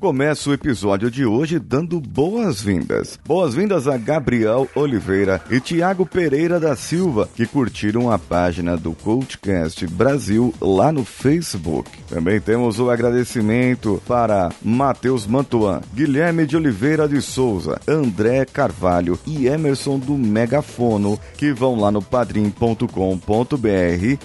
Começo o episódio de hoje dando boas-vindas. Boas-vindas a Gabriel Oliveira e Tiago Pereira da Silva, que curtiram a página do Coachcast Brasil lá no Facebook. Também temos o agradecimento para Matheus Mantuan, Guilherme de Oliveira de Souza, André Carvalho e Emerson do Megafono, que vão lá no padrim.com.br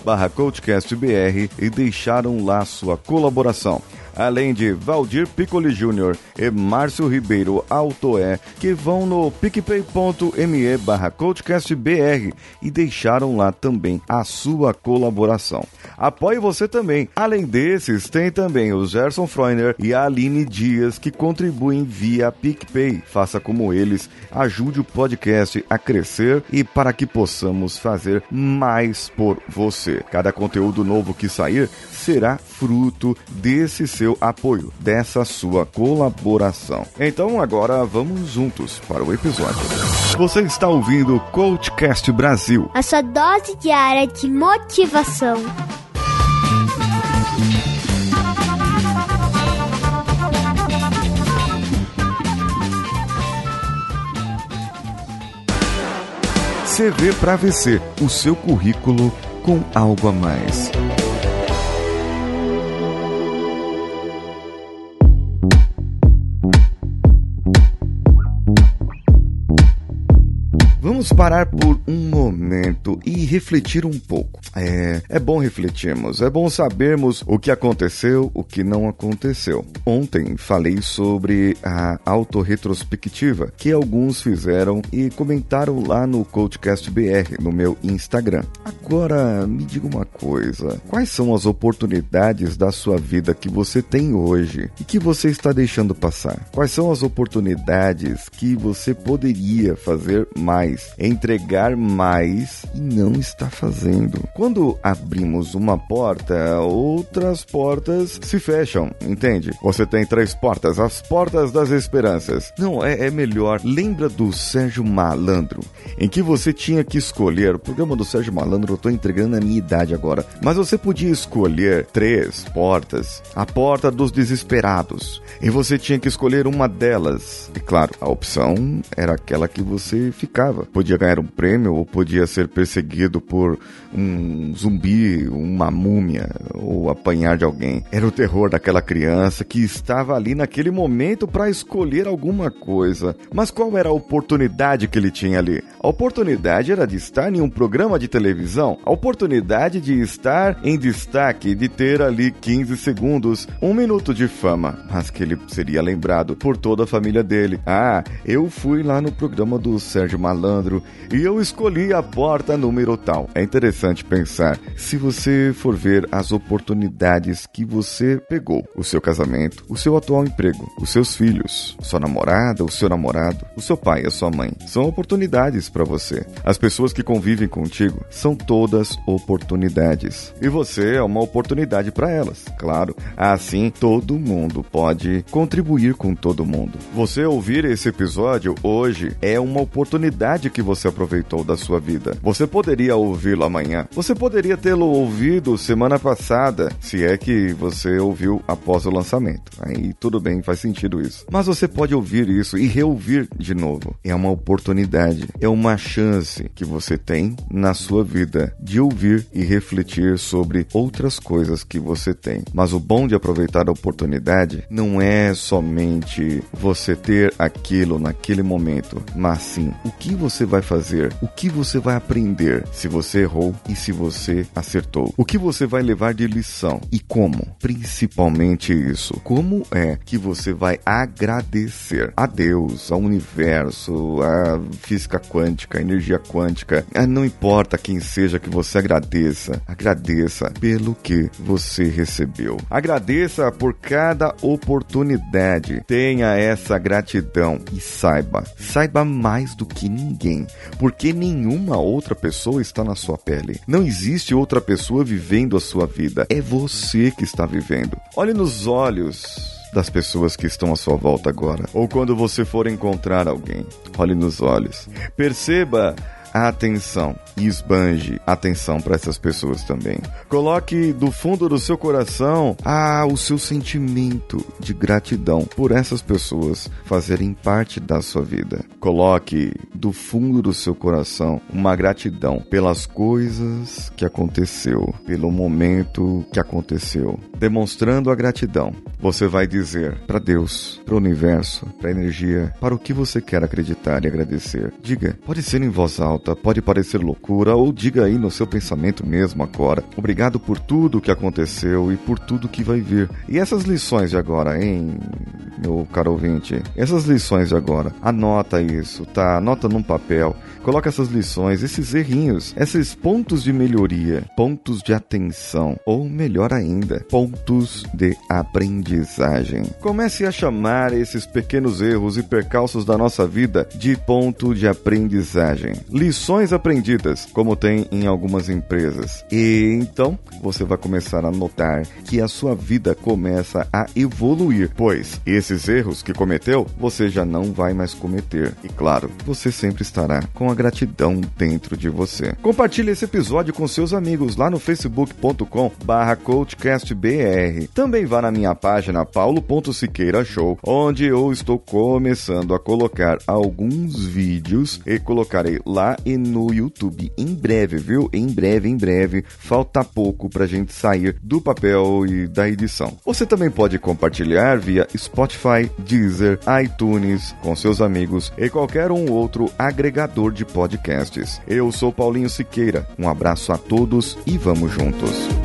barra CoachCastBR e deixaram lá sua colaboração além de Valdir Piccoli Jr. e Márcio Ribeiro Altoé, que vão no picpay.me barra coachcastbr e deixaram lá também a sua colaboração. Apoie você também. Além desses, tem também o Gerson Freuner e a Aline Dias que contribuem via PicPay. Faça como eles, ajude o podcast a crescer e para que possamos fazer mais por você. Cada conteúdo novo que sair será fruto desse seu apoio, dessa sua colaboração. Então agora vamos juntos para o episódio. Você está ouvindo o Coachcast Brasil, a sua dose diária de motivação. CV para VC, o seu currículo com algo a mais. Vamos parar por um momento e refletir um pouco. É, é bom refletirmos, é bom sabermos o que aconteceu, o que não aconteceu. Ontem falei sobre a autorretrospectiva que alguns fizeram e comentaram lá no Coachcast BR, no meu Instagram. Agora, me diga uma coisa: quais são as oportunidades da sua vida que você tem hoje e que você está deixando passar? Quais são as oportunidades que você poderia fazer mais? Entregar mais e não está fazendo. Quando abrimos uma porta, outras portas se fecham, entende? Você tem três portas, as portas das esperanças. Não, é, é melhor. Lembra do Sérgio Malandro, em que você tinha que escolher. O programa do Sérgio Malandro, eu tô entregando a minha idade agora. Mas você podia escolher três portas. A porta dos desesperados. E você tinha que escolher uma delas. E claro, a opção era aquela que você ficava podia ganhar um prêmio ou podia ser perseguido por um zumbi, uma múmia ou apanhar de alguém. Era o terror daquela criança que estava ali naquele momento para escolher alguma coisa. Mas qual era a oportunidade que ele tinha ali? A oportunidade era de estar em um programa de televisão, a oportunidade de estar em destaque, de ter ali 15 segundos, um minuto de fama, mas que ele seria lembrado por toda a família dele. Ah, eu fui lá no programa do Sérgio Malandro malandro e eu escolhi a porta número tal. É interessante pensar se você for ver as oportunidades que você pegou: o seu casamento, o seu atual emprego, os seus filhos, sua namorada, o seu namorado, o seu pai, a sua mãe. São oportunidades para você. As pessoas que convivem contigo são todas oportunidades. E você é uma oportunidade para elas. Claro, assim todo mundo pode contribuir com todo mundo. Você ouvir esse episódio hoje é uma oportunidade que você aproveitou da sua vida. Você poderia ouvi-lo amanhã. Você poderia tê-lo ouvido semana passada, se é que você ouviu após o lançamento. Aí tudo bem, faz sentido isso. Mas você pode ouvir isso e reouvir de novo. É uma oportunidade, é uma chance que você tem na sua vida de ouvir e refletir sobre outras coisas que você tem. Mas o bom de aproveitar a oportunidade não é somente você ter aquilo naquele momento, mas sim o que você você vai fazer? O que você vai aprender se você errou e se você acertou? O que você vai levar de lição e como? Principalmente isso. Como é que você vai agradecer a Deus, ao universo, à física quântica, à energia quântica? Ah, não importa quem seja que você agradeça, agradeça pelo que você recebeu. Agradeça por cada oportunidade. Tenha essa gratidão e saiba, saiba mais do que ninguém ninguém, porque nenhuma outra pessoa está na sua pele. Não existe outra pessoa vivendo a sua vida. É você que está vivendo. Olhe nos olhos das pessoas que estão à sua volta agora, ou quando você for encontrar alguém. Olhe nos olhos. Perceba atenção e esbanje atenção para essas pessoas também. Coloque do fundo do seu coração ah, o seu sentimento de gratidão por essas pessoas fazerem parte da sua vida. Coloque do fundo do seu coração uma gratidão pelas coisas que aconteceu, pelo momento que aconteceu. Demonstrando a gratidão, você vai dizer para Deus, para o universo, para a energia, para o que você quer acreditar e agradecer. Diga, pode ser em voz alta, pode parecer loucura, ou diga aí no seu pensamento mesmo agora. Obrigado por tudo que aconteceu e por tudo que vai vir. E essas lições de agora, hein, meu caro ouvinte? Essas lições de agora, anota isso, tá? Anota num papel. Coloca essas lições, esses errinhos, esses pontos de melhoria, pontos de atenção, ou melhor ainda, pontos de aprendizagem. Comece a chamar esses pequenos erros e percalços da nossa vida de ponto de aprendizagem. Lições aprendidas, como tem em algumas empresas. E então você vai começar a notar que a sua vida começa a evoluir, pois esses erros que cometeu você já não vai mais cometer. E claro, você sempre estará com a gratidão dentro de você. Compartilhe esse episódio com seus amigos lá no facebook.com barra coachcastbr. Também vá na minha página paulo.siqueira show, onde eu estou começando a colocar alguns vídeos e colocarei lá e no YouTube em breve, viu? Em breve, em breve. Falta pouco pra gente sair do papel e da edição. Você também pode compartilhar via Spotify, Deezer, iTunes com seus amigos e qualquer um outro agregador de podcasts. Eu sou Paulinho Siqueira. Um abraço a todos e vamos juntos.